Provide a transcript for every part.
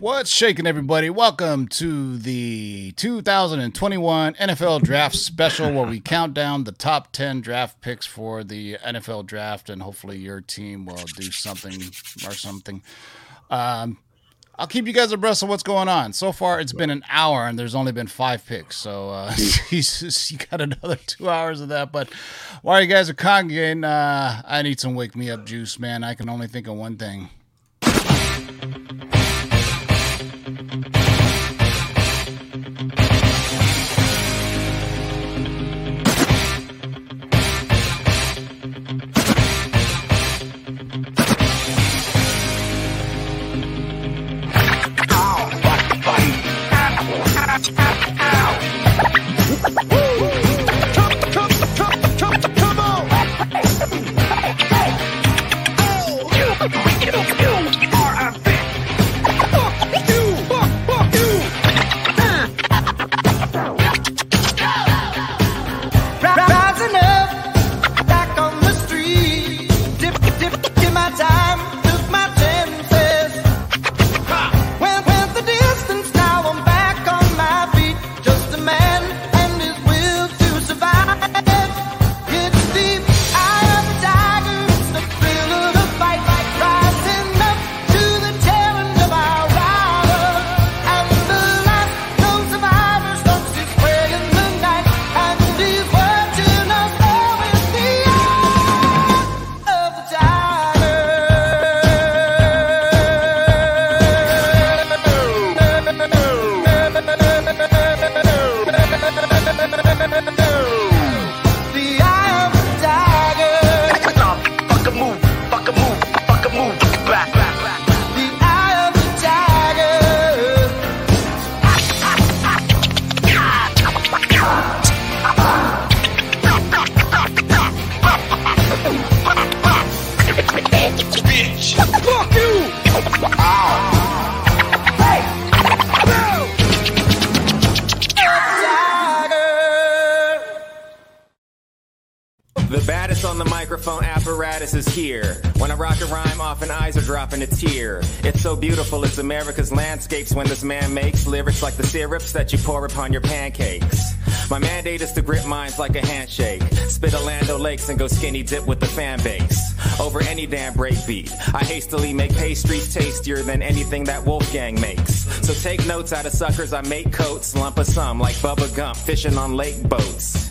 What's shaking, everybody? Welcome to the 2021 NFL Draft Special, where we count down the top 10 draft picks for the NFL Draft, and hopefully your team will do something or something. Um, I'll keep you guys abreast of what's going on. So far, it's been an hour, and there's only been five picks. So uh, Jesus, you got another two hours of that. But while you guys are congregating, uh, I need some wake me up juice, man. I can only think of one thing. Syrups that you pour upon your pancakes. My mandate is to grip minds like a handshake. Spit a Land O'Lakes and go skinny dip with the fan base. Over any damn breakbeat. I hastily make pastries tastier than anything that Wolfgang makes. So take notes out of suckers, I make coats, lump of some like Bubba Gump, fishing on lake boats.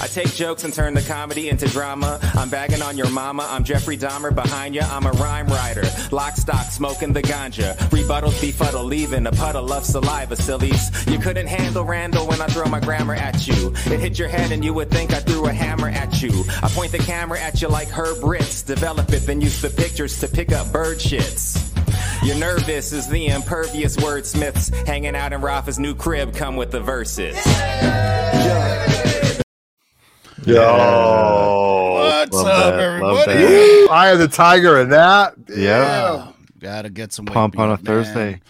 I take jokes and turn the comedy into drama. I'm bagging on your mama. I'm Jeffrey Dahmer behind ya. I'm a rhyme writer. Lock stock, smoking the ganja. Rebuttals befuddle, leaving a puddle of saliva, sillies. You couldn't handle Randall when I throw my grammar at you. It hit your head and you would think I threw a hammer at you. I point the camera at you like Herb Ritts. Develop it, then use the pictures to pick up bird shits. You're nervous as the impervious wordsmiths hanging out in Rafa's new crib come with the verses. Yo, What's love up, that, everybody? I Eye of the tiger in that. Yeah. Gotta get some Pump wake on a man. Thursday.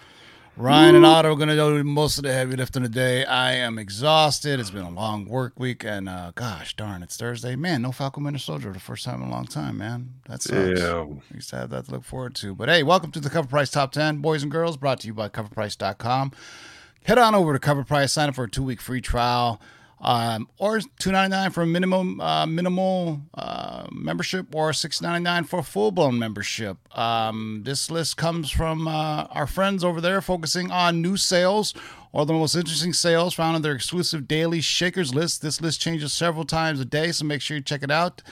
Ryan and Otto are gonna do most of the heavy lifting today. I am exhausted. It's been a long work week, and uh, gosh darn, it's Thursday. Man, no Falcon Winter Soldier for the first time in a long time, man. That sucks. Yeah. We used to have that to look forward to. But hey, welcome to the Cover Price Top 10, boys and girls, brought to you by CoverPrice.com. Head on over to Cover Price, sign up for a two week free trial. Um, or two ninety nine for a minimum uh, minimal uh, membership, or six ninety nine for full blown membership. Um, this list comes from uh, our friends over there, focusing on new sales or the most interesting sales found in their exclusive daily Shakers list. This list changes several times a day, so make sure you check it out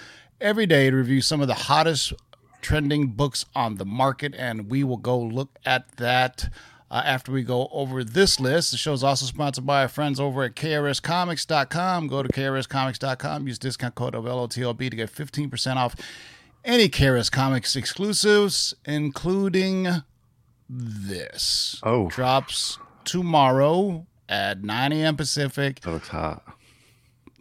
every day to review some of the hottest trending books on the market, and we will go look at that uh, after we go over this list. The show is also sponsored by our friends over at KRSComics.com. Go to KRSComics.com, use discount code of LOTLB to get 15% off any KRS Comics exclusives, including this. Oh. Drops tomorrow at 9 a.m. Pacific That looks hot.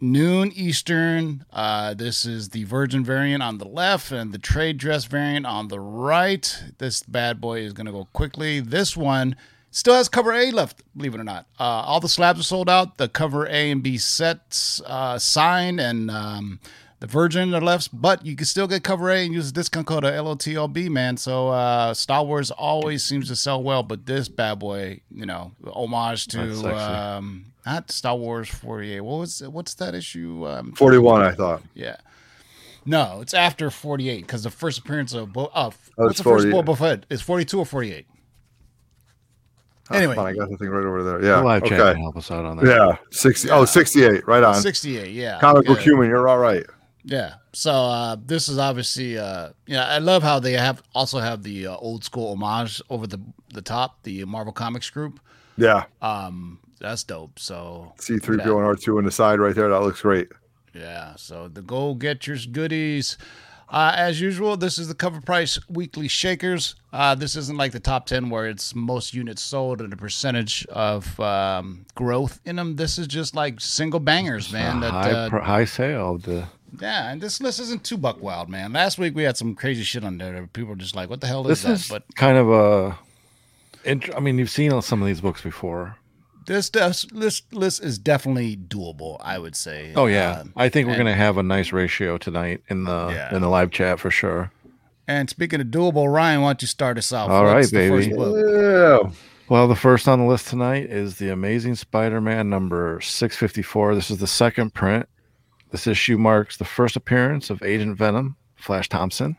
Noon Eastern. Uh, this is the Virgin variant on the left and the trade dress variant on the right. This bad boy is going to go quickly. This one still has cover A left, believe it or not. Uh, all the slabs are sold out. The cover A and B sets uh, signed and um, the Virgin the lefts, but you can still get cover A and use the discount code of LOTLB, man. So uh, Star Wars always seems to sell well, but this bad boy, you know, homage to sexy. um, not Star Wars 48. What was what's that issue? Um, 41, I thought. yeah. No, it's after 48 because the first appearance of Bo- uh, Oh, what's it's the first 48. Boba Fett? Is 42 or 48? Oh, Anyway. come I got the thing right over there. The Yeah. live chat can Okay. help us out on that. Yeah. 60. Oh, 68. Right on. 68, yeah. Comic book human. You're all right. Yeah. So uh, this is obviously, uh, yeah, I love how they have also have the uh, old school homage over the the top, the Marvel Comics group. Yeah. Um, that's dope. So C3PO Yeah. and R2 on the side right there. That looks great. Yeah, so the go get your goodies. Uh, as usual, this is the cover price weekly shakers. Uh, this isn't like the top 10 where it's most units sold and a percentage of um, growth in them. This is just like single bangers, man. A That, high, uh, pr- high sale. The yeah, and this list isn't too buck wild, man. Last week we had some crazy shit on there. People were just like, what the hell is this that? is But kind of a. int- I mean, you've seen some of these books before. this, this list, list is definitely doable, I would say. Oh yeah, Uh, I think we're and- gonna have a nice ratio tonight in the Yeah. in the live chat for sure. and speaking of doable, Ryan, why don't you start us off? All What's right, the first baby. Yeah. Well, the first on the list tonight is the Amazing Spider-Man number 654. This is the second print. This issue marks the first appearance of Agent Venom, Flash Thompson.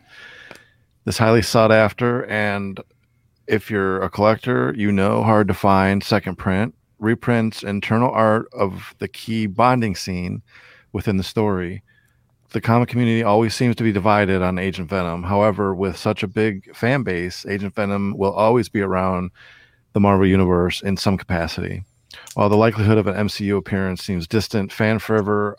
This highly sought after and if you're a collector, you know hard to find second print reprints internal art of the key bonding scene within the story. The comic community always seems to be divided on Agent Venom. However, with such a big fan base, Agent Venom will always be around the Marvel Universe in some capacity. While the likelihood of an MCU appearance seems distant, fan forever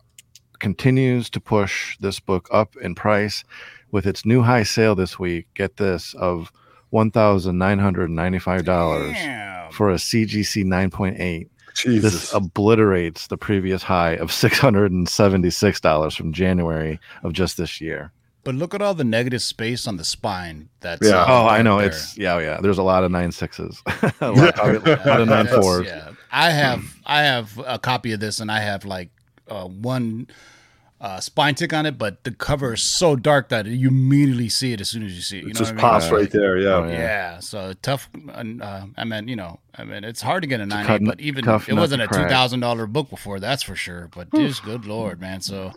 continues to push this book up in price with its new high sale this week. Get this of $1,995 Damn. for a CGC 9.8. Jesus. This obliterates the previous high of $676 from January of just this year. But look at all the negative space on the spine. That's Yeah. uh, Oh, I know. there. It's, yeah, yeah. There's a lot of nine sixes, a lot, a lot of nine That's- fours. Yeah, I have I have a copy of this, and I have like uh, one uh, spine tick on it, but the cover is so dark that you immediately see it as soon as you see it. You it know just what I mean? pops right there. Yeah. Oh, Yeah. yeah. so tough. Uh, I mean, you know, I mean, it's hard to get a nine eight, but even it wasn't a two thousand dollar book before, that's for sure. But just good lord, man. So,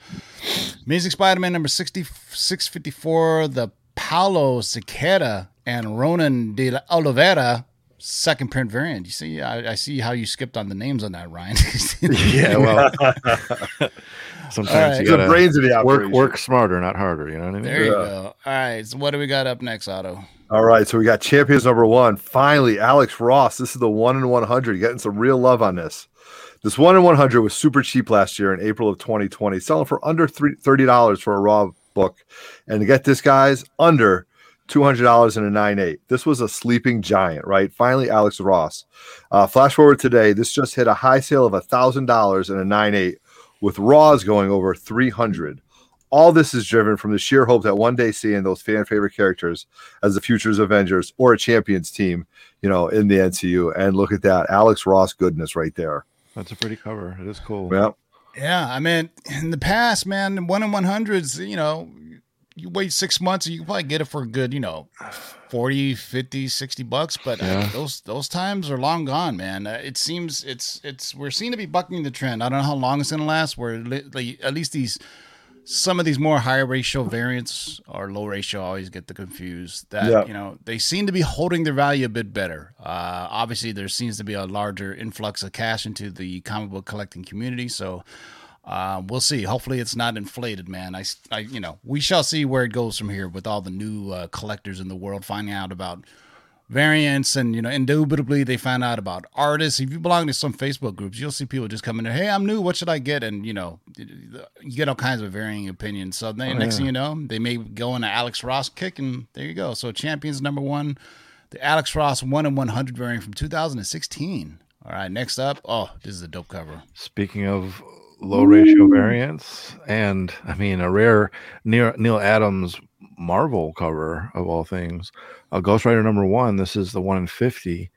Amazing Spider-Man number 60, 654, the Paulo Siqueira and Ronan de la Oliveira second print variant. You see, I, I see how you skipped on the names on that, Ryan. Yeah, well, sometimes All right. you He's the gotta brains of the work operation. work smarter, not harder. You know what I mean? there you go. All right, so what do we got up next, Otto? All right, so we got champions number one. Finally, Alex Ross. This is the one in one hundred. Getting some real love on this. This one in one hundred was super cheap last year in April of 2020, selling for under three- thirty dollars for a raw book. And to get this, guys, under two hundred dollars in a nine eight. This was a sleeping giant, right? Finally, Alex Ross. Uh, flash forward today, this just hit a high sale of thousand dollars in a nine eight, with Raws going over three hundred. All this is driven from the sheer hope that one day seeing those fan favorite characters as the Futures Avengers or a Champions team, you know, in the MCU. And look at that, Alex Ross goodness right there. That's a pretty cover. It is cool. Yeah, Yeah, I mean, in the past, man, one in one hundreds, you know, you wait six months and you can probably get it for a good, you know, 40, 50, 60 bucks. But uh, Yeah. those those times are long gone, man. Uh, it seems it's it's we're seen to be bucking the trend. I don't know how long it's gonna last. Where li- like, at least these some of these more higher ratio variants or low ratio I always get the confused that Yeah. you know they seem to be holding their value a bit better uh, obviously there seems to be a larger influx of cash into the comic book collecting community so uh, we'll see. Hopefully it's not inflated man. I, I you know we shall see where it goes from here with all the new uh, collectors in the world finding out about variants and you know indubitably they find out about artists. If you belong to some facebook groups you'll see people just come in there hey i'm new. What should i get? And you know you get all kinds of varying opinions. So then next thing you know they may go in an alex ross kick and there you go. So champions number one. The alex ross 1 in 100 variant from 2016 all right next up oh this is a dope cover. Speaking of low ratio variants, and I mean a rare Neil, Neal Adams Marvel cover of all things, uh, Ghost Rider number one. This is the one in fifty.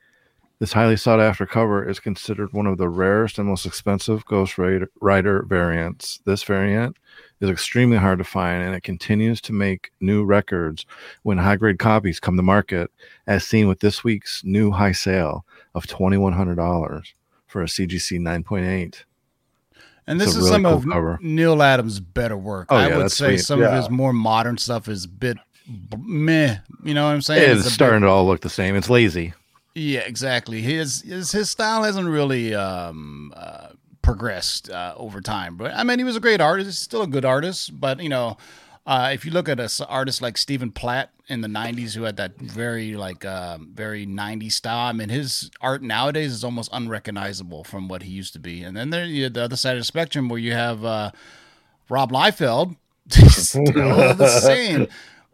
This highly sought after cover is considered one of the rarest and most expensive Ghost Rider, Rider variants. This variant is extremely hard to find, and it continues to make new records when high grade copies come to market, as seen with this week's new high sale of $2,100 for a CGC 9.8. And this is really some cool of cover. Neal Adams' better work. Oh, I yeah, would say sweet. some of his more modern stuff is a bit meh. You know what I'm saying? It's bit- starting to all look the same. It's lazy. Yeah, exactly. His his his style hasn't really um, uh, progressed uh, over time. But I mean, he was a great artist. He's still a good artist. But you know, uh, if you look at an artist like Stephen Platt in the '90s, who had that very like uh, very '90s style, I mean, his art nowadays is almost unrecognizable from what he used to be. And then there, you the other side of the spectrum where you have uh, Rob Liefeld, still the same.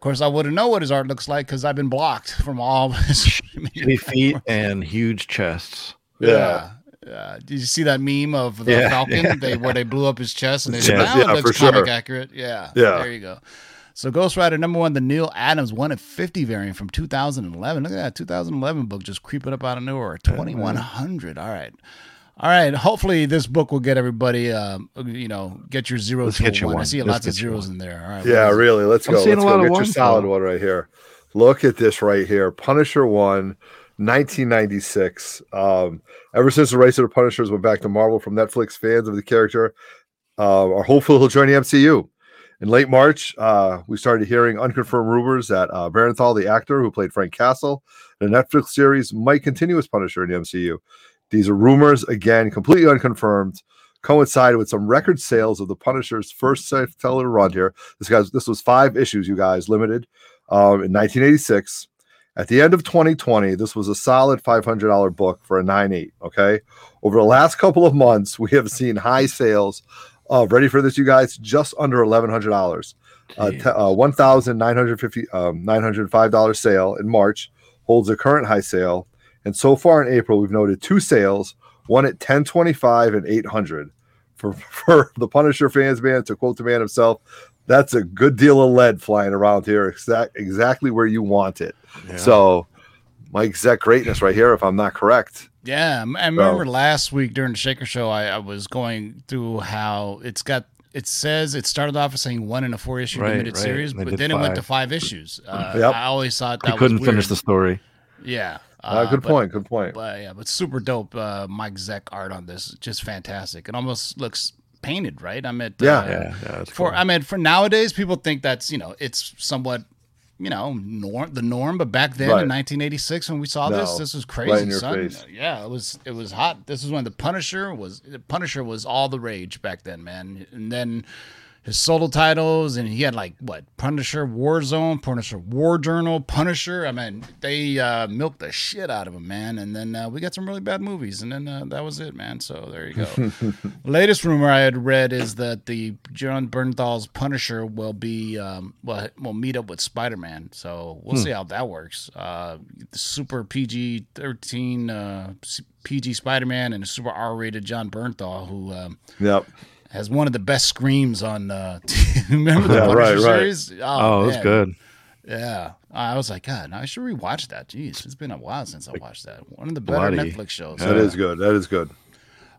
Of course, I wouldn't know what his art looks like because I've been blocked from all of his feet and huge chests. Yeah. yeah. Did you see that meme of the Yeah, Falcon? yeah. They where they blew up his chest and they said, Yes, "Now yeah, it looks comic sure. accurate." Yeah, Yeah. There you go. So Ghost Rider number one, the Neal Adams one at fifty variant from 2011. Look at that 2011 book just creeping up out of nowhere. 2100. All right. All right. Hopefully this book will get everybody, um, you know, get your zero Let's to get a you one. I see Let's lots of zeros in there. All right. Yeah, what is really. Let's I'm go. seeing Let's a lot go. of Get your solid though. one right here. Look at this right here. Punisher one, 1996. Um, ever since the Race of the Punishers went back to Marvel from Netflix, fans of the character uh, are hopeful he'll join the MCU. In late March, uh, we started hearing unconfirmed rumors that uh, Bernthal, the actor who played Frank Castle, in the Netflix series might continue as Punisher in the MCU. These are rumors, again, completely unconfirmed, coincided with some record sales of the Punisher's first self-teller run here. This guy's this was five issues, you guys, limited um, in 1986. At the end of 2020, this was a solid $500 book for a 9.8. Okay. Over the last couple of months, we have seen high sales of, ready for this, you guys, just under $1,100. Uh, t- uh, 1,950, um, $905 sale in March holds a current high sale. And so far in April, we've noted two sales, one at 1025 and 800. For, for the Punisher fans, man, to quote the man himself, that's a good deal of lead flying around here, exact, exactly where you want it. Yeah. So, Mike Zeck greatness right here, if I'm not correct. Yeah, I remember last week during the Shaker Show, I, I was going through how it's got. It says it started off as saying one in a four issue Right, limited right, series, but did then it went to five. five issues. Uh, Yep. I always thought he that couldn't was finish the story. Yeah, Uh, good but- point. Good point. But yeah, but super dope. Uh, Mike Zeck art on this, just fantastic. It almost looks painted, right? I mean, Yeah. uh, Yeah, yeah, for cool. I mean, for nowadays, people think that's you know it's somewhat you know norm the norm, but back then Right. in 1986 when we saw this, No. this was Right crazy, in your son. face. Yeah, it was it was hot. This is when the Punisher was the Punisher was all the rage back then, man. And then his solo titles, and he had like what Punisher Warzone, Punisher War Journal, Punisher. I mean, they uh, milked the shit out of him, man. And then uh, we got some really bad movies, and then uh, that was it, man. So there you go. Latest rumor I had read is that the Jon Bernthal's Punisher will be um, will will meet up with Spider Man. So we'll see how that works. Uh, the super PG thirteen uh, PG Spider Man and a super R rated Jon Bernthal who. Um, Yep. Has one of the best screams on. Uh, remember the Yeah, Punisher right, right. series? Oh, that's man. good. Yeah, I was like, God, I should rewatch that. Jeez, it's been a while since I watched that. One of the better Bloody. Netflix shows. That is good. That is good.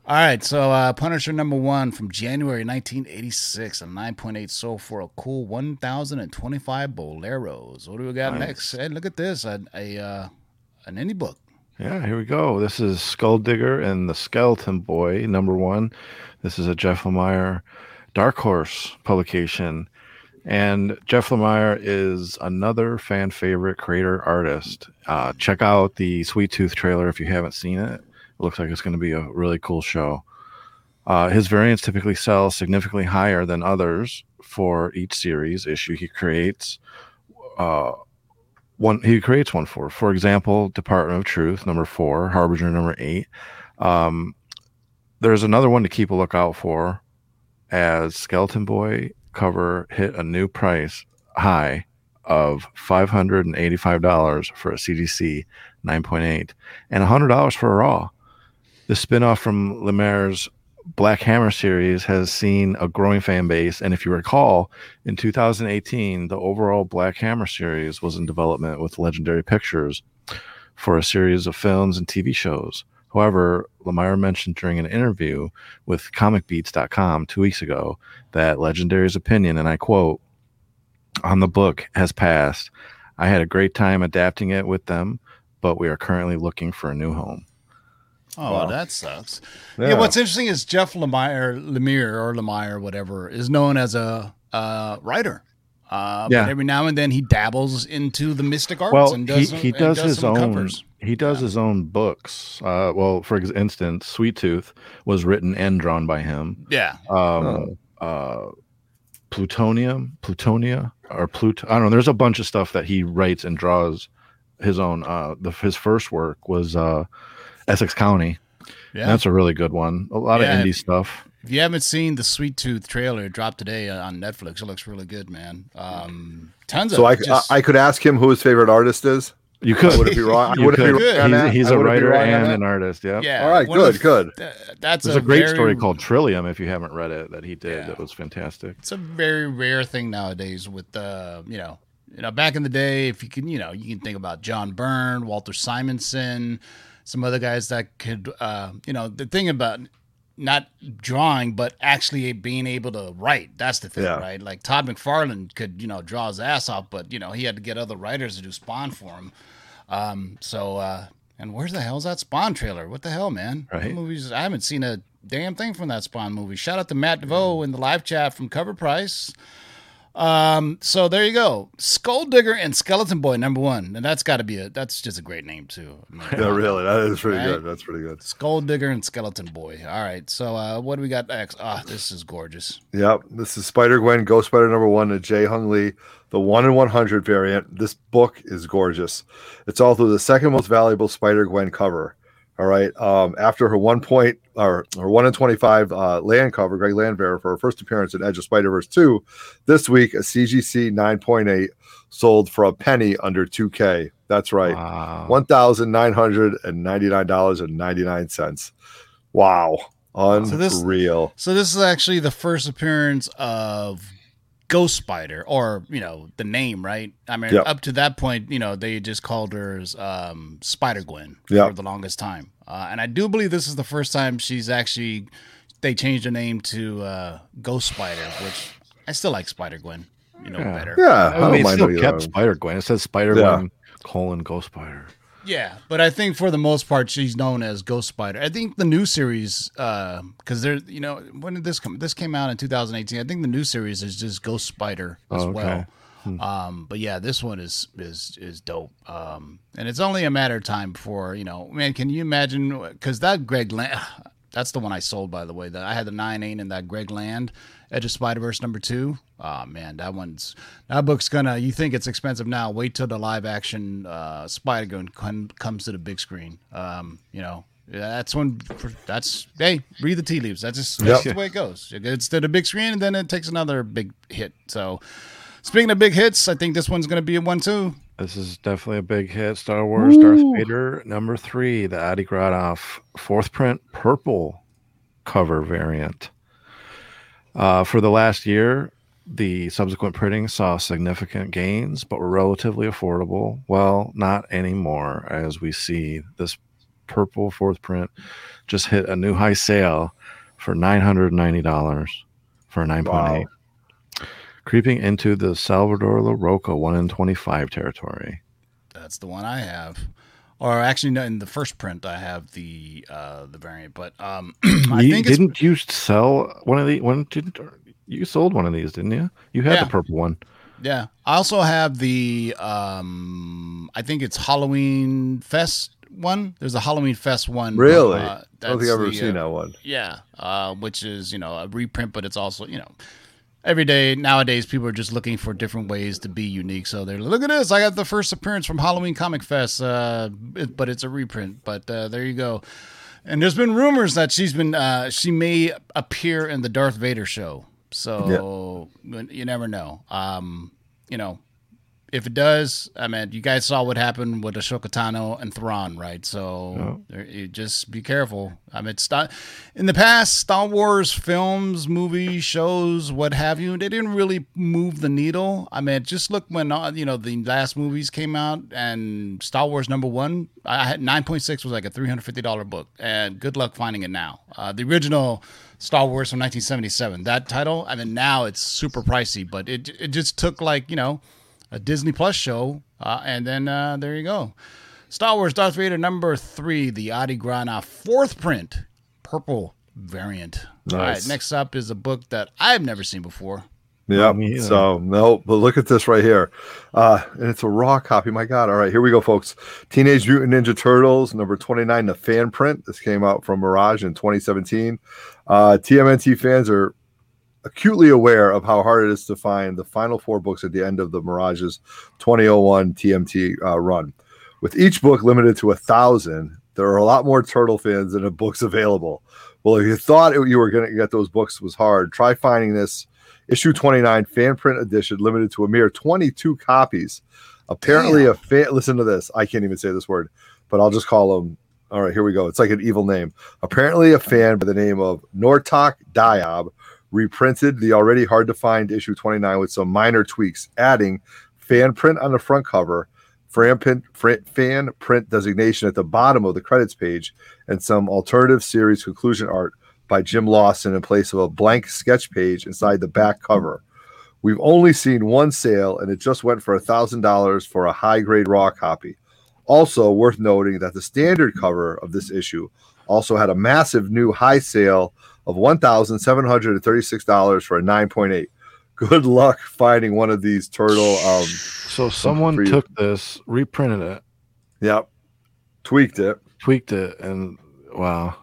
All right, so uh, Punisher number one from January 1986, a 9.8 sold for a cool 1,025 boleros. What do we got next? Hey, look at this, a, a uh, an indie book. Yeah, here we go. This is Skull Digger and the Skeleton Boy, number one. This is a Jeff Lemire Dark Horse publication. And Jeff Lemire is another fan favorite creator artist. Uh, check out the Sweet Tooth trailer if you haven't seen it. It looks like it's going to be a really cool show. Uh, his variants typically sell significantly higher than others for each series issue he creates. Uh, one he creates one for. For example, Department of Truth number four, Harbinger number eight. Um, there's another one to keep a lookout for, as Skeleton Boy cover hit a new price high of five hundred and eighty-five dollars for a CGC nine point eight, and hundred dollars for a Raw. The spinoff from Lemire's Black Hammer series has seen a growing fan base, and if you recall, in 2018, the overall Black Hammer series was in development with Legendary Pictures for a series of films and TV shows. However, Lemire mentioned during an interview with comicbeats.com two weeks ago that Legendary's opinion, and I quote, on the book has passed. I had a great time adapting it with them, but we are currently looking for a new home. Oh, Wow. that sucks. Yeah. Yeah. What's interesting is Jeff Lemire, Lemire or Lemire, whatever, is known as a uh, writer. Uh, Yeah. But every now and then he dabbles into the mystic arts Well, and he, does, he and does his some own covers. he does his own books. Uh, well, for ex- instance, Sweet Tooth was written and drawn by him. Yeah. Um, uh, Plutonium, Plutonia, or Plut. I don't know. There's a bunch of stuff that he writes and draws his own. Uh, the, his first work was uh, Essex County. Yeah. That's a really good one. A lot Yeah. of indie stuff. If you haven't seen the Sweet Tooth trailer, dropped today uh, on Netflix. It looks really good, man. Um, tons So of I, just, I, I could ask him who his favorite artist is. You could. Wouldn't be wrong. I You wouldn't be could. wrong He's, that. he's I a writer and an artist. Yeah. yeah. All right, one good, the- good. th- that's There's a, great very- story called Trillium. If you haven't read it, that he did, Yeah. that was fantastic. it's a very rare thing nowadays with uh you know you know back in the day if you can you know you can think about john byrne walter simonson some other guys that could uh you know the thing about not drawing but actually being able to write that's the thing Yeah. right? Like todd mcfarlane could you know draw his ass off but you know he had to get other writers to do spawn for him. Um so uh and where's the hell's that spawn trailer? What the hell man? That Right. movies i haven't seen a damn thing from that spawn movie. Shout out to matt devoe in the live chat from cover price um, so there you go. Skull Digger and Skeleton Boy, number one. And that's gotta be a that's just a great name too. Yeah, really. That is pretty Right? good. That's pretty good. Skull Digger and Skeleton Boy. All right. So uh what do we got next? Ah, this is gorgeous. Yep. This is Spider Gwen, Ghost Spider number one, to Jee-Hyung Lee, the one in 100 variant. This book is gorgeous. It's also the second most valuable Spider Gwen cover. All right. Um, after her one point or her one in 25 uh, land cover, Greg Landwehr, for her first appearance in Edge of Spider Verse 2, this week, a CGC 9.8 sold for a penny under 2K. That's right. Wow. One thousand nine hundred and ninety nine dollars and ninety nine cents. Wow, this- unreal. So this is actually the first appearance of Ghost Spider, or you know, the name, right? I mean, Yep. up to that point, you know, they just called her um, Spider Gwen Yep. for the longest time. Uh, and I do believe this is the first time she's actually they changed her name to uh, Ghost Spider, which I still like Spider Gwen, you know, Yeah. better. Yeah, I I don't mean, mind still kept Spider Gwen. It says Spider Yeah. Gwen colon Ghost Spider. Yeah, but I think for the most part, she's known as Ghost Spider. I think the new series, because there, you know, when did this come? This came out in 2018. I think the new series is just Ghost Spider as Oh, okay. well. Um, but yeah, this one is is is dope. Um, and it's only a matter of time before you know, man. Can you imagine? Because that Greg Land, that's the one I sold by the way. That I had the nine eight and that Greg Land Edge of Spider Verse number two. Oh man, that one's that book's gonna. You think it's expensive now? Wait till the live action uh, Spider con- comes to the big screen. Um, you know. That's when. That's hey, read the tea leaves. That's just, that's Yep. the way it goes. It's to the big screen, and then it takes another big hit. So, Speaking of big hits, I think this one's going to be a one too. This is definitely a big hit. Star Wars Darth Vader number three, the Adi Granov fourth print purple cover variant. Uh, for the last year, the subsequent printing saw significant gains, but were relatively affordable. Well, not anymore, as we see this purple fourth print just hit a new high sale for $990 for a 9.8 Wow. Creeping into the Salvador Larroca 1 in 25 territory. That's the one I have. Or actually, no, in the first print, I have the uh, the variant. But um, I you, think didn't you sell one of the one? Didn't you sold one of these? Didn't you? You had Yeah. the purple one. Yeah. I also have the um I think it's Halloween Fest one. There's a Halloween Fest one. Really? Uh, I don't think I've ever the, seen uh, that one. Yeah. Uh which is, you know, a reprint, but it's also, you know, every day nowadays people are just looking for different ways to be unique. So they're look at this, I got the first appearance from Halloween Comic Fest, uh but it's a reprint. But uh there you go. And there's been rumors that she's been uh she may appear in the Darth Vader show. So you never know. Um, you know, if it does, I mean, you guys saw what happened with Ahsoka Tano and Thrawn, right? So there- you just be careful. I mean, in the past, Star Wars films, movies, shows, what have you, they didn't really move the needle. I mean, just look when uh, you know the last movies came out and Star Wars number one, I had nine point six was like a three hundred fifty dollar book, and good luck finding it now. Uh, the original. Star Wars from 1977. That title, I mean, now it's super pricey, but it it just took like you know a Disney Plus show, uh, and then uh, there you go. Star Wars Darth Vader number three, the Adi Granov fourth print, purple variant. All right, next up is a book that I've never seen before. Yeah. So no, but look at this right here. Uh, and it's a raw copy. My God. All right, here we go, folks. Teenage Mutant Ninja Turtles, number 29, the fan print. This came out from Mirage in 2017. Uh, TMNT fans are acutely aware of how hard it is to find the final four books at the end of the Mirage's 2001 TMT uh, run. With each book limited to a thousand, there are a lot more turtle fans than the books available. Well, if you thought it, you were going to get those books was hard, try finding this issue 29 fan print edition limited to a mere 22 copies. Apparently, a fan. Listen to this. I can't even say this word, but I'll just call them All right, here we go. It's like an evil name. Apparently, a fan by the name of Nortok Diab reprinted the already hard to find issue 29 with some minor tweaks, adding fan print on the front cover, fan print, designation at the bottom of the credits page, and some alternative series conclusion art by Jim Lawson in place of a blank sketch page inside the back cover. We've only seen one sale, and it just went for $1,000 for a high grade raw copy. Also, worth noting that the standard cover of this issue also had a massive new high sale of $1,736 for a 9.8. Good luck finding one of these turtle. Um, So someone for took this, reprinted it, yep, tweaked it tweaked it, and wow,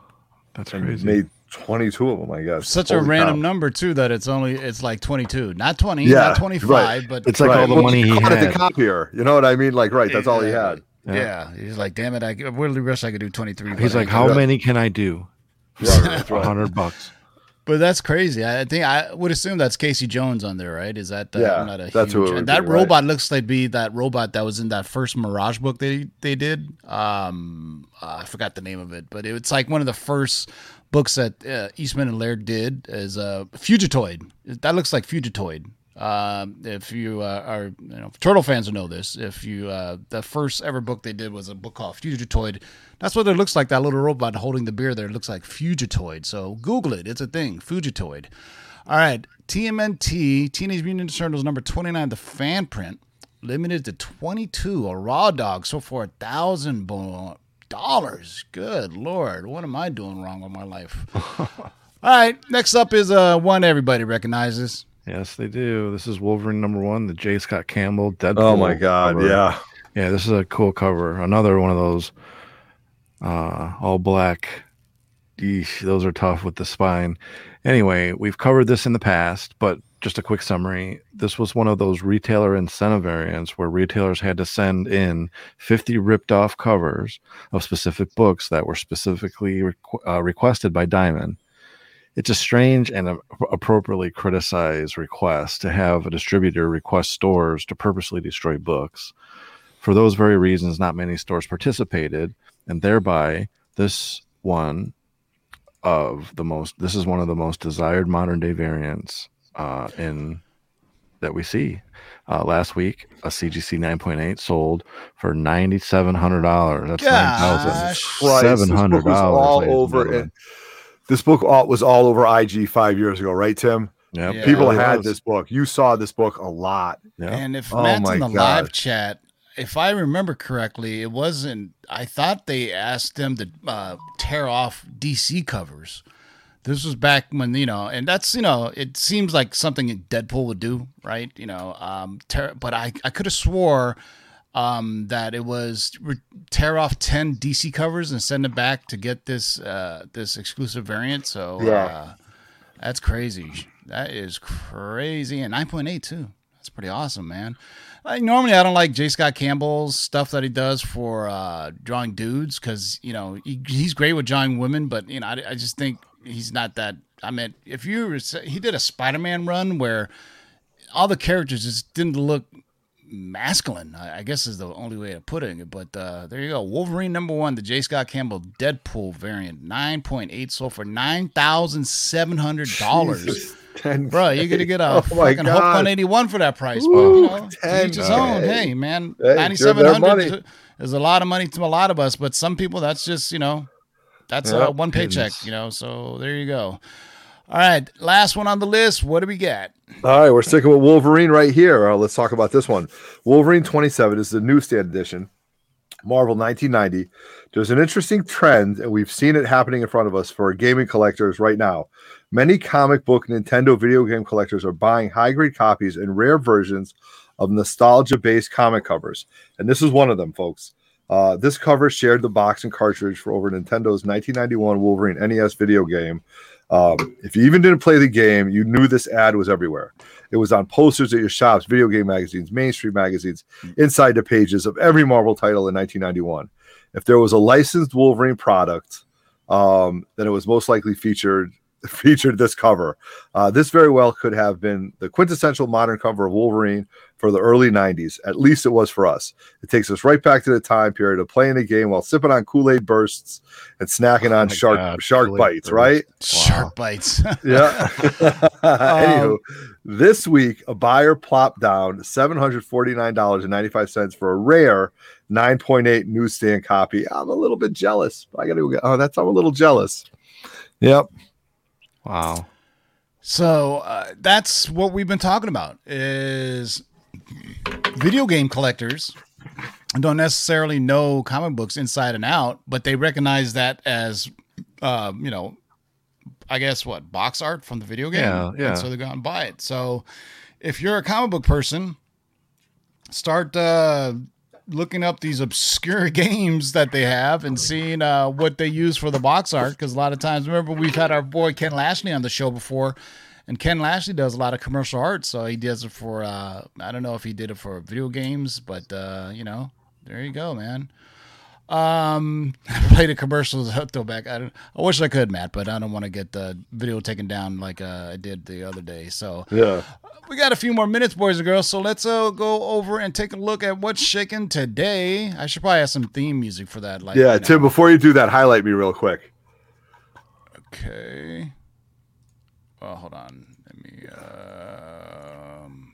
that's and crazy. made 22 of them, I guess. Such a random cow. number too that it's only it's like 22, not 20, Yeah, not 25, right. but It's like all the Well, money he caught at had. the copier. You know what I mean? Like, right, that's all he had. yeah. He's like, damn it, I really wish I could do 23. He's like, ain't how many can I do Right, that's a right. hundred bucks? But that's crazy. I think I would assume that's Casey Jones on there, right? Is that the, Yeah, not a that's who huge, it would that be, right. robot looks like be that robot that was in that first Mirage book they they did. Um, uh, I forgot the name of it, but it's like one of the first books that uh, Eastman and Laird did is uh, Fugitoid. That looks like Fugitoid. Um, if you uh, are, you know, Turtle fans will know this. If you, uh, the first ever book they did was a book called Fugitoid. That's what it looks like. That little robot holding the beer there it looks like Fugitoid. So Google it. It's a thing. Fugitoid. All right. TMNT, Teenage Mutant Ninja Turtles number 29, the fan print, limited to 22, a raw dog, so for a thousand dollars. Good Lord. What am I doing wrong with my life? All right. Next up is uh, one everybody recognizes. Yes, they do. This is Wolverine number one, the J. Scott Campbell Deadpool. Oh my God. cover. Yeah. Yeah, this is a cool cover. Another one of those uh, all black. Eesh, those are tough with the spine. Anyway, we've covered this in the past, but just a quick summary. This was one of those retailer incentive variants where retailers had to send in 50 ripped off covers of specific books that were specifically requ- uh, requested by Diamond. It's a strange and a- appropriately criticized request to have a distributor request stores to purposely destroy books. For those very reasons, not many stores participated, and thereby this one of the most this is one of the most desired modern day variants uh, in that we see. Uh, last week, a CGC 9.8 sold for ninety seven hundred dollars. That's nine thousand Gosh. Christ, this seven book hundred was dollars. all over it. This book all, was all over IG five years ago, right, Tim? Yep. Yeah. People had this book. You saw this book a lot. Yep. And if Oh Matt's in the God. live chat, if I remember correctly, it wasn't. I thought they asked them to uh, tear off DC covers. This was back when you know, and that's you know, it seems like something Deadpool would do, right? You know, um, tear, but I I could have swore um, that it was re- tear off ten DC covers and send it back to get this uh, this exclusive variant. So Yeah. uh, that's crazy. That is crazy, and nine point eight too. That's pretty awesome, man. Like normally, I don't like J. Scott Campbell's stuff that he does for uh, drawing dudes because you know he, he's great with drawing women, but you know I, I just think he's not that. I mean, if you were, he did a Spider-Man run where all the characters just didn't look masculine. I, guess is the only way of putting it. But uh, there you go. Wolverine number one, the J. Scott Campbell Deadpool variant, nine point eight sold for nine thousand seven hundred dollars. Bro, you're gonna get a Oh fucking Hulk God. 181 for that price. Ooh, you know, 10, each his own. Hey, man, Hey, it's your- their 9,700 money. is a lot of money to a lot of us, but some people that's just you know, that's uh, one paycheck. You know, so there you go. All right, last one on the list. What do we get? All right, we're sticking with Wolverine right here. Uh, let's talk about this one. Wolverine 27 is the newsstand edition. Marvel 1990. There's an interesting trend, and we've seen it happening in front of us for gaming collectors right now. Many comic book Nintendo video game collectors are buying high grade copies and rare versions of nostalgia based comic covers. And this is one of them, folks. Uh, this cover shared the box and cartridge for over Nintendo's 1991 Wolverine NES video game. Um, if you even didn't play the game, you knew this ad was everywhere. It was on posters at your shops, video game magazines, mainstream magazines, inside the pages of every Marvel title in 1991. If there was a licensed Wolverine product, um, then it was most likely featured featured this cover. Uh, this very well could have been the quintessential modern cover of Wolverine for the early 90s. At least it was for us. It takes us right back to the time period of playing the game while sipping on Kool-Aid bursts and snacking on my shark God, shark Kool-Aid bites, bursts. right? Shark bites. Yeah. Anywho, this week a buyer plopped down seven hundred forty nine dollars and ninety five cents for a rare nine point eight newsstand copy. I'm a little bit jealous. I got to. Oh, that's I'm a little jealous. Yep. Wow. So uh, that's what we've been talking about is video game collectors don't necessarily know comic books inside and out, but they recognize that as, uh, you know, I guess what box art from the video game. Yeah, yeah. And so they go out and buy it. So if you're a comic book person, start uh, looking up these obscure games that they have and seeing uh, what they use for the box art. Because a lot of times, remember we've had our boy Ken Lashley on the show before, and Ken Lashley does a lot of commercial art. So he does it for uh, I don't know if he did it for video games, but uh, you know, there you go, man. Um, I played a commercial though back. I don't. I wish I could, Matt, but I don't want to get the video taken down like uh, I did the other day. So Yeah. we got a few more minutes, boys and girls. So let's uh, go over and take a look at what's shaking today. I should probably have some theme music for that. Like, Yeah, you know. Tim. Before you do that, highlight me real quick. Okay. Oh, hold on. Let me. Um,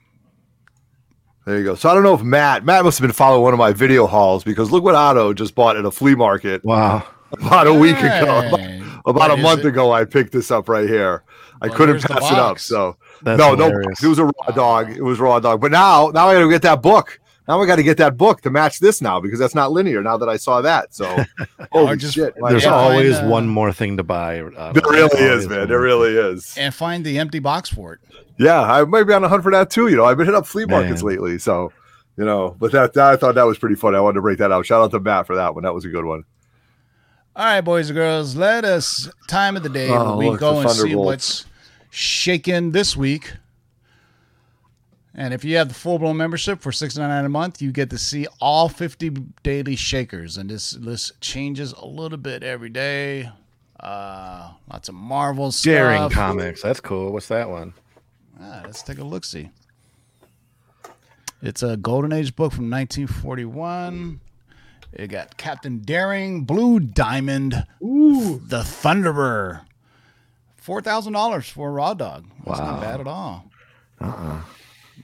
There you go. So I don't know if Matt Matt must have been following one of my video hauls because look what Otto just bought at a flea market Wow. about a week ago. Hey. About a month it? ago, I picked this up right here. I couldn't here's the pass it up. So That's no, no, it was a raw dog. It was raw dog. But now, now I got to get that book. Now I got to get that book to match this now because that's not linear. Now that I saw that, so holy just- shit! There's God. always find, uh, one more thing to buy. Uh, there really is, man. There really is. And find the empty box for it. Yeah, I might be on a hunt for that too. You know, I've been hitting up flea markets Man. lately, so you know. But that, that I thought that was pretty funny. I wanted to break that out. Shout out to Matt for that one. That was a good one. All right, boys and girls, let us time of the day Oh, where we look, go and see what's shaking this week. And if you have the full blown membership for six ninety nine a month, you get to see all fifty daily shakers, and this list changes a little bit every day. Uh, lots of Marvel stuff. Daring Comics. That's cool. What's that one? Ah, let's take a look. See, it's a Golden Age book from 1941. It got Captain Daring, Blue Diamond, Ooh. the Thunderer. Four thousand dollars for a raw dog. That's not bad at all. Uh-uh.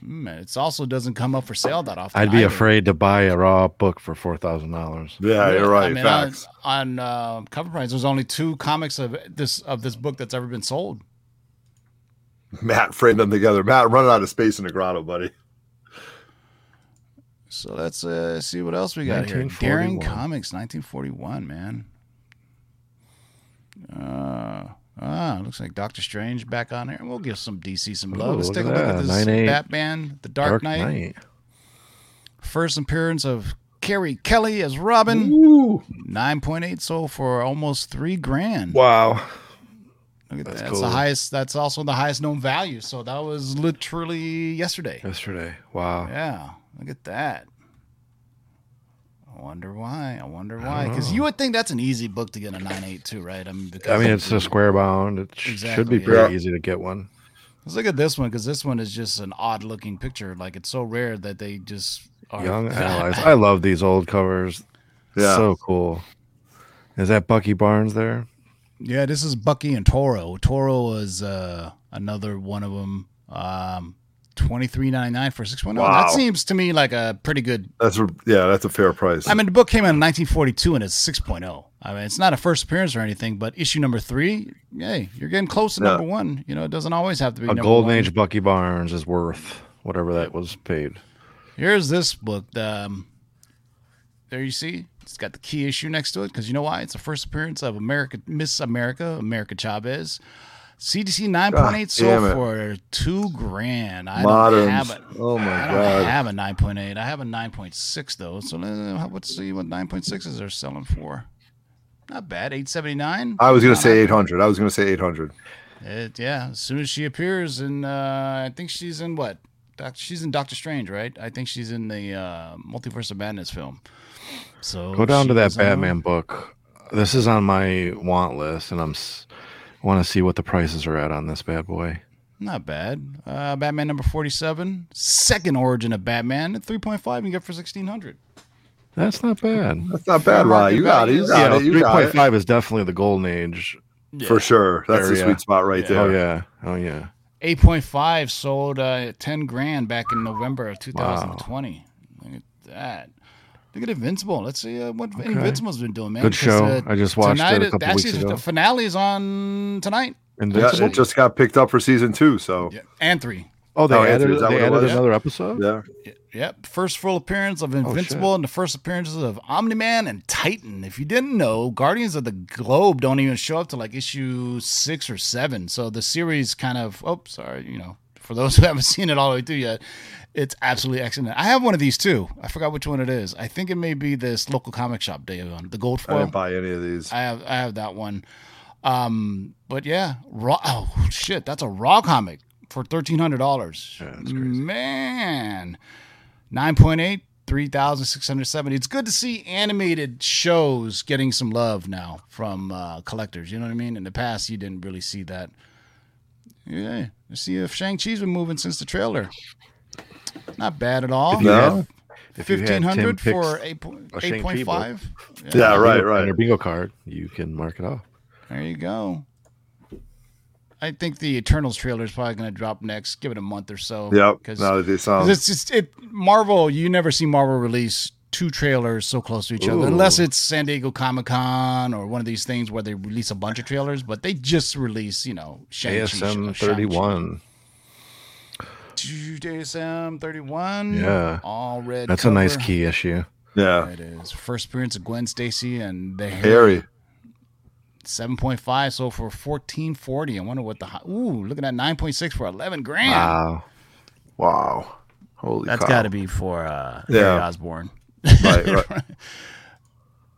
It also doesn't come up for sale that often. I'd be either. afraid to buy a raw book for four thousand dollars. Yeah, you're right. I mean, on, Facts. on uh, cover price, there's only two comics of this of this book that's ever been sold. Matt framed them together. Matt running out of space in the grotto, buddy. So let's uh, see what else we got here. Daring Comics, 1941, man. Uh, ah, looks like Doctor Strange back on here. We'll give some DC some love. Ooh, Let's take a look at this 9/8. Batman, The Dark, Dark Knight. Knight. First appearance of Carrie Kelly as Robin. Ooh. 9.8 sold for almost three grand. Wow. Look at that. That's That's the highest. That's also the highest known value. So that was literally yesterday. Yesterday. Wow. Yeah, look at that. I wonder why. I wonder why. Because you would think that's an easy book to get a nine eight two, right? I mean, I mean, it's a square bound. It sh- Exactly, should be yeah. pretty Yeah. easy to get one. Let's look at this one because this one is just an odd looking picture. Like it's so rare that they just are Young Allies. I love these old covers. Yeah. So cool. Is that Bucky Barnes there? Yeah, this is Bucky and Toro. Toro was uh, another one of them. Um, Twenty three ninety nine for six one zero. Wow. That seems to me like a pretty good. That's a, yeah, that's a fair price. I mean, the book came out in nineteen forty two and it's six oh. I mean, it's not a first appearance or anything, but issue number three, hey, you're getting close to Yeah. number one. You know, it doesn't always have to be A number Golden one. Age Bucky Barnes is worth whatever that was paid. Here's this book. Um, there you see, it's got the key issue next to it because you know why? It's the first appearance of America, Miss America, America Chavez. CGC nine point eight damn sold for two grand. I Moderns. don't have it. Oh my I don't have a nine point eight. I have a nine point six though. So uh, let's see what nine point sixes are selling for. Not bad. Eight seventy nine. I was gonna say eight hundred. I was gonna say eight hundred. It, yeah, as soon as she appears and uh, I think she's in what? Doc, she's in Doctor Strange, right? I think she's in the uh, Multiverse of Madness film. So Go down to that she's, uh, Batman book. This is on my want list, and I'm s- want to see what the prices are at on this bad boy. Not bad. Uh, Batman number forty-seven, second origin of Batman, at three point five. You get for sixteen hundred. That's not bad. That's not bad, Ryan. You got it. You got Yeah, it. You three got point is definitely the golden age. For sure. That's the sweet spot right there. Oh yeah, oh yeah. Eight point five sold uh, at ten grand back in November of two thousand twenty. Look at that. Look at Invincible. Let's see uh, what Invincible's been doing, man. Good show. uh, I just watched tonight, it a couple actually, weeks ago. the finale is on tonight. Yeah, Invincible. it just got picked up for season two. So Yeah, and three. oh, they Oh, added, Anthony, that they added was? another episode. yeah. Yep. First full appearance Oh, of Invincible and the first appearances of Omni Man and Titan. If you didn't know, Guardians of the Globe don't even show up to like issue six or seven. So the series kind of, oh, sorry, you know, for those who haven't seen it all the way through yet, it's absolutely excellent. I have one of these too. I forgot which one it is. I think it may be this local comic shop day one, the Gold I Foil. didn't buy any of these. I have I have that one. Um, but yeah, raw. Oh shit, that's a raw comic for thirteen hundred dollars. Man, nine point eight, three thousand six hundred seventy. It's good to see animated shows getting some love now from uh, collectors. You know what I mean? In the past, you didn't really see that. Yeah, let's see if Shang Chi's been moving since the trailer. Not bad at all. No. had- if you had Fifteen hundred for Pick's- eight point a eight Shang-Chi point five. Yeah, right, bingo- on right. your bingo card, you can mark it off. There you go. I think the Eternals trailer is probably going to drop next. Give it a month or so. Yep. because Now that they it's just it Marvel. You never see Marvel release two trailers so close to each other, unless it's San Diego Comic Con or one of these things where they release a bunch of trailers. But they just release, you know, Shang-Chi, ASM Shang-Chi. thirty one. ASM thirty one. Yeah. all red. That's a nice key issue. yeah. It is first appearance of Gwen Stacy and the Harry. Seven point five, so for fourteen forty. I wonder what the ooh, look at that nine point six for eleven grand. Wow. Wow. Holy That's got to be for uh, Yeah. Harry Osborn. Right, right.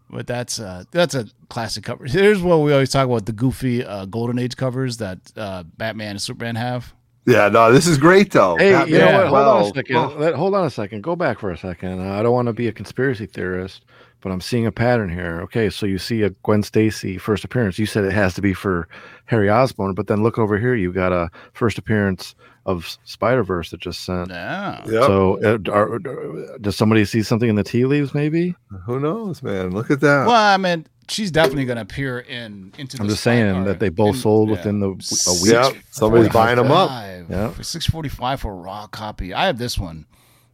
But that's uh, that's a classic cover. Here's what we always talk about: the goofy uh, Golden Age covers that uh, Batman and Superman have. Yeah, no, this is great though. Hey, Batman you know what? Hold on a second. Oh, Let- hold on a second. Go back for a second. Uh, I don't want to be a conspiracy theorist, but I'm seeing a pattern here. Okay, so you see a Gwen Stacy first appearance. You said it has to be for Harry Osborn, but then look over here. You got a first appearance of Spider Verse that just sent. Yeah. Yep. So, uh, are, are- does somebody see something in the tea leaves? Maybe. Who knows, man? Look at that. Well, I mean, she's definitely going to appear in into. I'm the just saying Spider- that they both in- sold yeah. within the a week. Yeah, somebody's buying them up. Yeah. For six forty five for a raw copy. I have this one.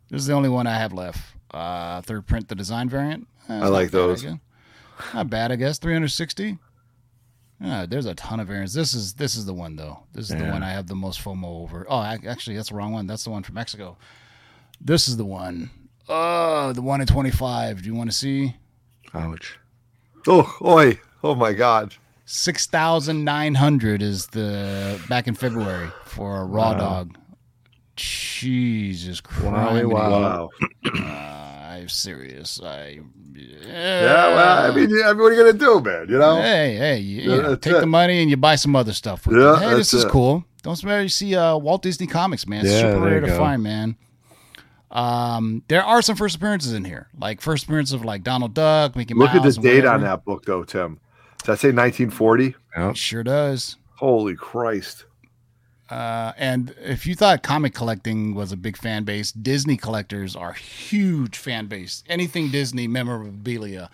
This is the only one I have left. Uh, third print, the design variant. It's I like not bad, those. Not bad, I guess. Three hundred sixty. Yeah, there's a ton of variants. This is this is the one though. This is the one I have the most FOMO over. Oh, ac- actually, that's the wrong one. That's the one from Mexico. This is the one. Oh, the one in twenty five. Do you want to see? Ouch. Oh, oi. Oh my God. Six thousand nine hundred is the back in February for a raw Wow. dog. Jesus Christ! Wowie wow. Wow. I'm serious. I Yeah, well, I mean, yeah, what are you gonna do, man? You know? hey, hey, you, you Yeah, know, that's take the money and you buy some other stuff. With Yeah, it. Hey, this that's is it. cool. Don't spare you see uh, Walt Disney Comics, man. It's Yeah, super rare to go. find, man. Um, there are some first appearances in here, like first appearance of like Donald Duck, Mickey Look at Mouse. the and date on that book, though, Tim. Does that say 1940? Yep. It sure does. Holy Christ. Uh, and if you thought comic collecting was a big fan base, Disney collectors are huge fan base. Anything Disney memorabilia.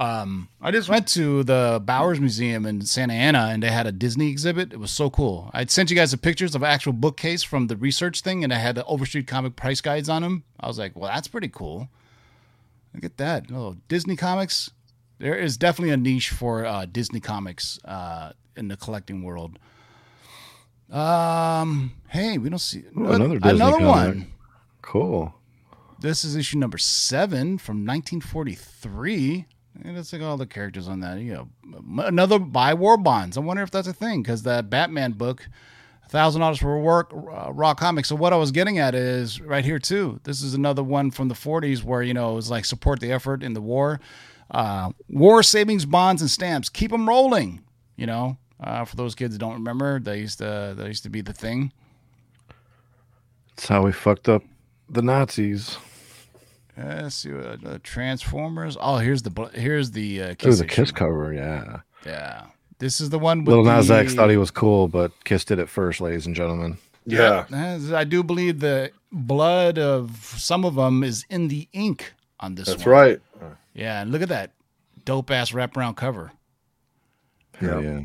Um, I just went to the Bowers Museum in Santa Ana and they had a Disney exhibit. It was so cool. I sent you guys the pictures of actual bookcase from the research thing, and I had the Overstreet comic price guides on them. I was like, well, that's pretty cool. Look at that. Oh, Disney comics. There is definitely a niche for uh, Disney comics uh, in the collecting world. Um, hey, we don't see Ooh, another Disney another comic. one. Cool. This is issue number seven from 1943. And let's look at all the characters on that. You know, another buy war bonds. I wonder if that's a thing because that Batman book, thousand dollars for work, uh, raw comics. So what I was getting at is right here too. This is another one from the 40s where you know it was like support the effort in the war, uh, war savings bonds and stamps. Keep them rolling. You know, uh, for those kids that don't remember, they used to they used to be the thing. That's how we fucked up the Nazis. Uh, let's see what uh, Transformers. Oh, here's the here's the uh, It kiss. was a. Kiss cover, yeah. Yeah, this is the one with Little Nas the, X thought he was cool, but Kiss did it first, ladies and gentlemen. Yeah. As I do believe the blood of some of them is in the ink on this. That's one. right. Yeah, and look at that dope ass wraparound cover. Hell Yeah. yeah.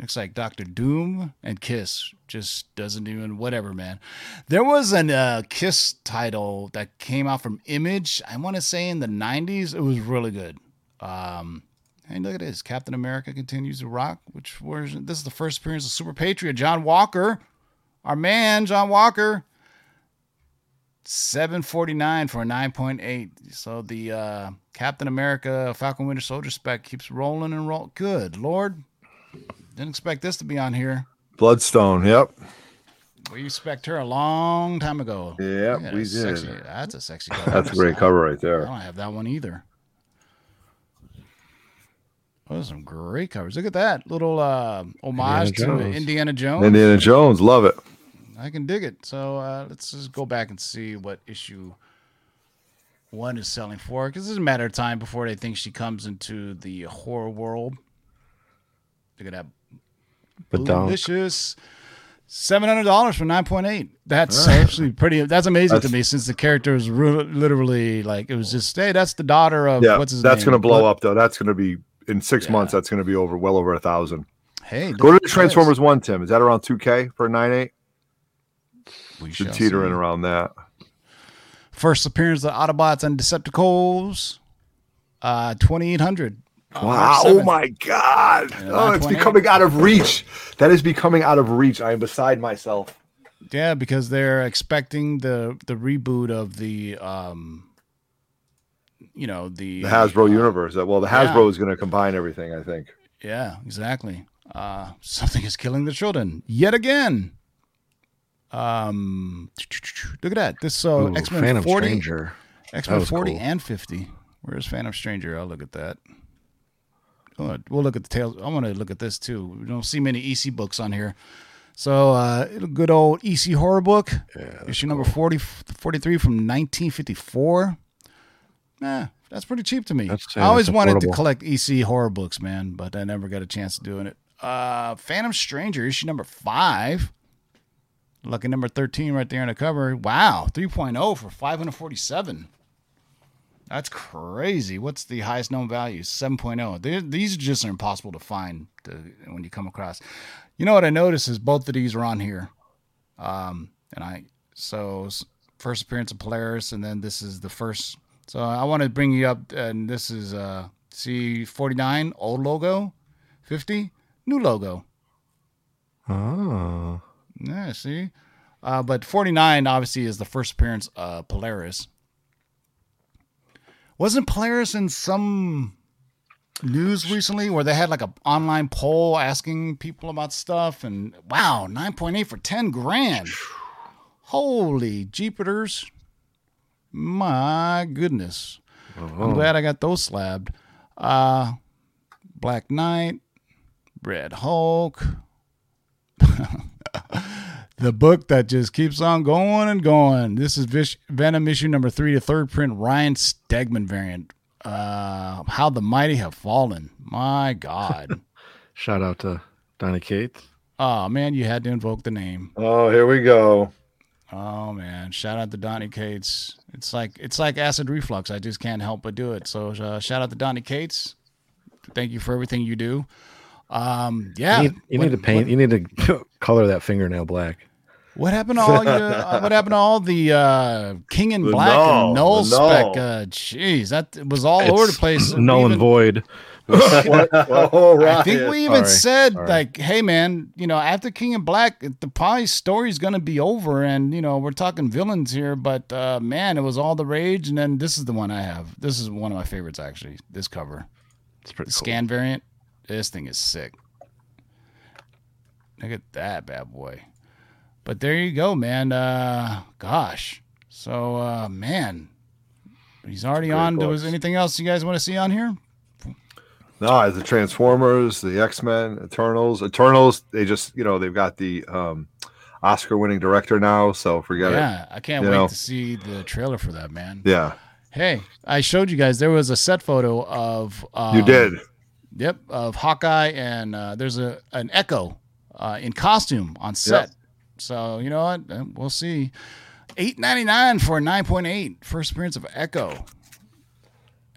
Looks like Doctor Doom and Kiss just doesn't even whatever, man. There was an uh, Kiss title that came out from Image. I want to say in the '90s. It was really good. Um, and look at this, Captain America continues to rock. Which? This is the first appearance of Super Patriot John Walker, our man John Walker. 749 for a 9.8. So the uh, Captain America Falcon Winter Soldier spec keeps rolling and roll. Good Lord. Didn't expect this to be on here. Bloodstone. Yep. We expect her a long time ago. Yep, Yeah, we that's did. Sexy. That's a sexy cover. That's a great cover right there. I don't have that one either. Those are some great covers. Look at that little uh, homage Indiana to Jones. Indiana Jones. Indiana Jones. Love it. I can dig it. So uh, let's just go back and see what issue one is selling for, because it's a matter of time before they think she comes into the horror world. Look at that. Delicious. Seven hundred dollars for nine point eight. That's actually pretty. That's amazing to me, since the character is re- literally like it was just. Hey, that's the daughter of Yeah. what's his That's name? to blow up, though. That's going to be in six Yeah. months. That's going to be over well over a thousand. Hey, Go to the. Transformers One, Tim. Is that around two K for nine eight? We Should teetering around that. First appearance of Autobots and Decepticons. Uh, twenty eight hundred. Wow! Oh my God! oh, it's becoming out of reach. That is becoming out of reach. I am beside myself. Yeah, because they're expecting the the reboot of the um, you know the The Hasbro universe. Well, the yeah. Hasbro is going to combine everything. I think. Yeah, exactly. Uh, something is killing the children yet again. Um, look at that. This so Ooh, X Men Phantom forty, Stranger. X-Men forty cool. and fifty. Where's Phantom Stranger? I'll look at that. We'll look at the tails. I want to look at this too. We don't see many EC books on here. So, uh, good old EC horror book, issue number 40, 43 from 1954. Nah, that's pretty cheap to me. That's- I always wanted to collect EC horror books, man, but I never got a chance to doing it. Uh, Phantom Stranger, issue number five. Lucky number 13 right there on the cover. Wow, 3.0 for 547. That's crazy. What's the highest known value? 7.0. They- These just are impossible to find to, when you come across. You know what I noticed is both of these are on here. Um, and I, so first appearance of Polaris, and then this is the first. So I want to bring you up, and this is, uh, see 49, old logo, 50, new logo. Oh. Yeah, see? Uh, but 49 obviously is the first appearance of Polaris. Wasn't Polaris in some news recently where they had like a online poll asking people about stuff and wow, 9.8 for 10 grand. Holy Jupiters. My goodness. I'm glad I got those slabbed. Uh Black Knight, Red Hulk. the book that just keeps on going and going. This is Vish- Venom issue number three, the third print, Ryan Stegman variant. Uh, How the Mighty Have Fallen. My God. Shout out to Donny Cates. Oh man, you had to invoke the name. Oh, here we go. Oh man, shout out to Donny Cates. It's like it's like acid reflux. I just can't help but do it. So uh, shout out to Donny Cates. Thank you for everything you do. Um, yeah. You need, you need to paint. you need to color that fingernail black. What happened to all your? uh, what happened to all the uh, King in The Black Knull, and Knull the Knull. spec? Uh, Jeez, that was all over the place. Knull We and even- void. oh, right. I think we even Sorry. said Sorry. like, "Hey, man, you know, after King in Black, the pie story's gonna be over, and you know, we're talking villains here, but uh, man, it was all the rage." And then this is the one I have. This is one of my favorites, actually. This cover, It's pretty the cool. scan variant. This thing is sick. Look at that bad boy. But there you go, man. Uh, gosh. So, uh, man, he's already on. books. Was anything else you guys want to see on here? No, the Transformers, the X Men, Eternals, Eternals. They just, you know, they've got the um, Oscar-winning director now, so forget it. yeah, I can't You wait know. to see the trailer for that, man. Yeah, Hey, I showed you guys there was a set photo of um, you did. Yep, of Hawkeye and uh, there's a an Echo uh, in costume on set. Yep. So you know what? Uh, We'll see. Eight ninety nine for a nine point eight first appearance of Echo,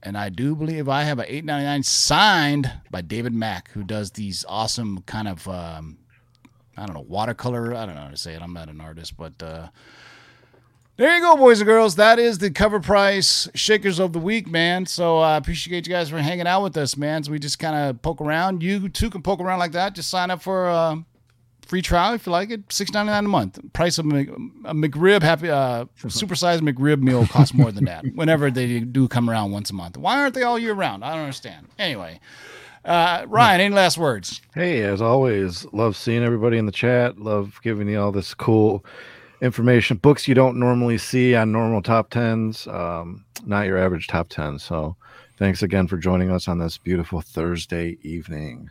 and I do believe I have an eight ninety nine signed by David Mack, who does these awesome kind of um, I don't know watercolor. I don't know how to say it. I'm not an artist, but uh, there you go, boys and girls. That is the cover price shakers of the week, man. So I appreciate you guys for hanging out with us, man. So we just kind of poke around. You too can poke around like that. Just sign up for a free trial if you like it. Six ninety nine a month. Price of a McRib happy uh, supersized McRib meal costs more than that. Whenever they do come around once a month. Why aren't they all year round? I don't understand. Anyway, uh, Ryan, any last words? Hey, as always, love seeing everybody in the chat. Love giving you all this cool information. Books you don't normally see on normal top tens, um, not your average top ten. So, thanks again for joining us on this beautiful Thursday evening.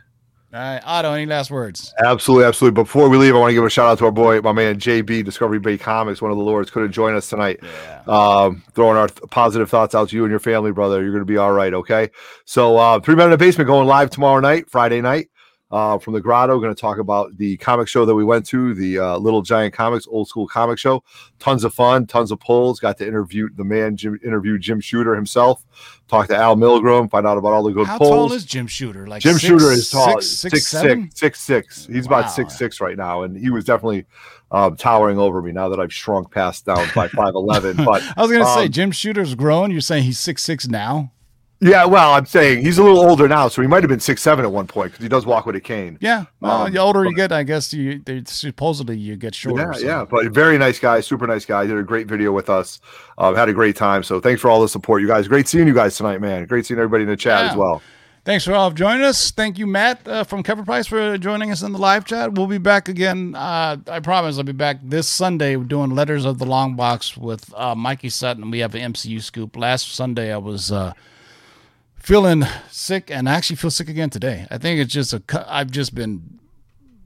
All right, Otto, any last words? Absolutely, absolutely. Before we leave, I want to give a shout out to our boy, my man JB, Discovery Bay Comics, one of the lords, couldn't join us tonight. Yeah. Um, throwing our th- positive thoughts out to you and your family, brother. You're going to be all right, okay? So, uh, Three Men in the Basement going live tomorrow night, Friday night, uh, from the Grotto. Going to talk about the comic show that we went to, the uh, Little Giant Comics, old school comic show. Tons of fun, tons of pulls. Got to interview the man, Jim, interview Jim Shooter himself. Talk to Al Milgrom, find out about all the good polls. How pulls. tall is Jim Shooter? Like Jim six- Shooter is tall, six, six, six, six, six. He's Wow. about six six right now, and he was definitely um, towering over me. Now that I've shrunk past down by five eleven, but I was gonna say um, Jim Shooter's grown. You're saying he's six six now? Yeah, well, I'm saying he's a little older now, so he might have been six seven at one point because he does walk with a cane. Yeah. Well, Um, the older you get, I guess you they, supposedly you get shorter. Yeah, so- yeah, but very nice guy, super nice guy. Did a great video with us. Um, had a great time. So thanks for all the support, you guys. Great seeing you guys tonight, man. Great seeing everybody in the chat Yeah. as well. Thanks for all joining us. Thank you, Matt uh, from Cover Price, for joining us in the live chat. We'll be back again. Uh, I promise I'll be back this Sunday doing Letters of the Long Box with uh, Mikey Sutton. We have an MCU scoop. Last Sunday I was uh, feeling sick, and I actually feel sick again today. I think it's just a. cu- I've just been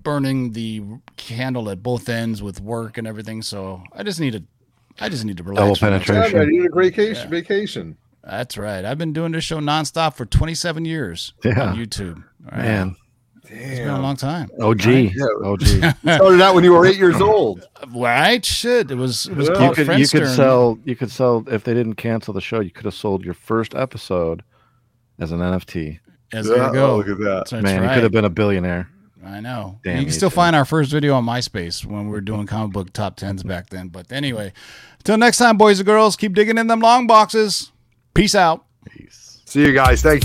burning the candle at both ends with work and everything, so I just need to. I just need to relax. Double penetration. man, you did a great vacation. vacation. That's right. I've been doing this show nonstop for 27 years Yeah. on YouTube. All right. Man, It's been a long time. OG, Yeah. OG. Started out when you were eight years old. Right? Shit. It was it was Yeah. you called could you could sell you could sell if they didn't cancel the show. You could have sold your first episode as an NFT. As there Yeah, you go. oh, look at that. That's Man, right. you could have been a billionaire. I know. Damn you can still too. find our first video on MySpace when we were doing comic book top tens back then. But anyway, until next time, boys and girls, keep digging in them long boxes. Peace out. Peace. See you guys. Thank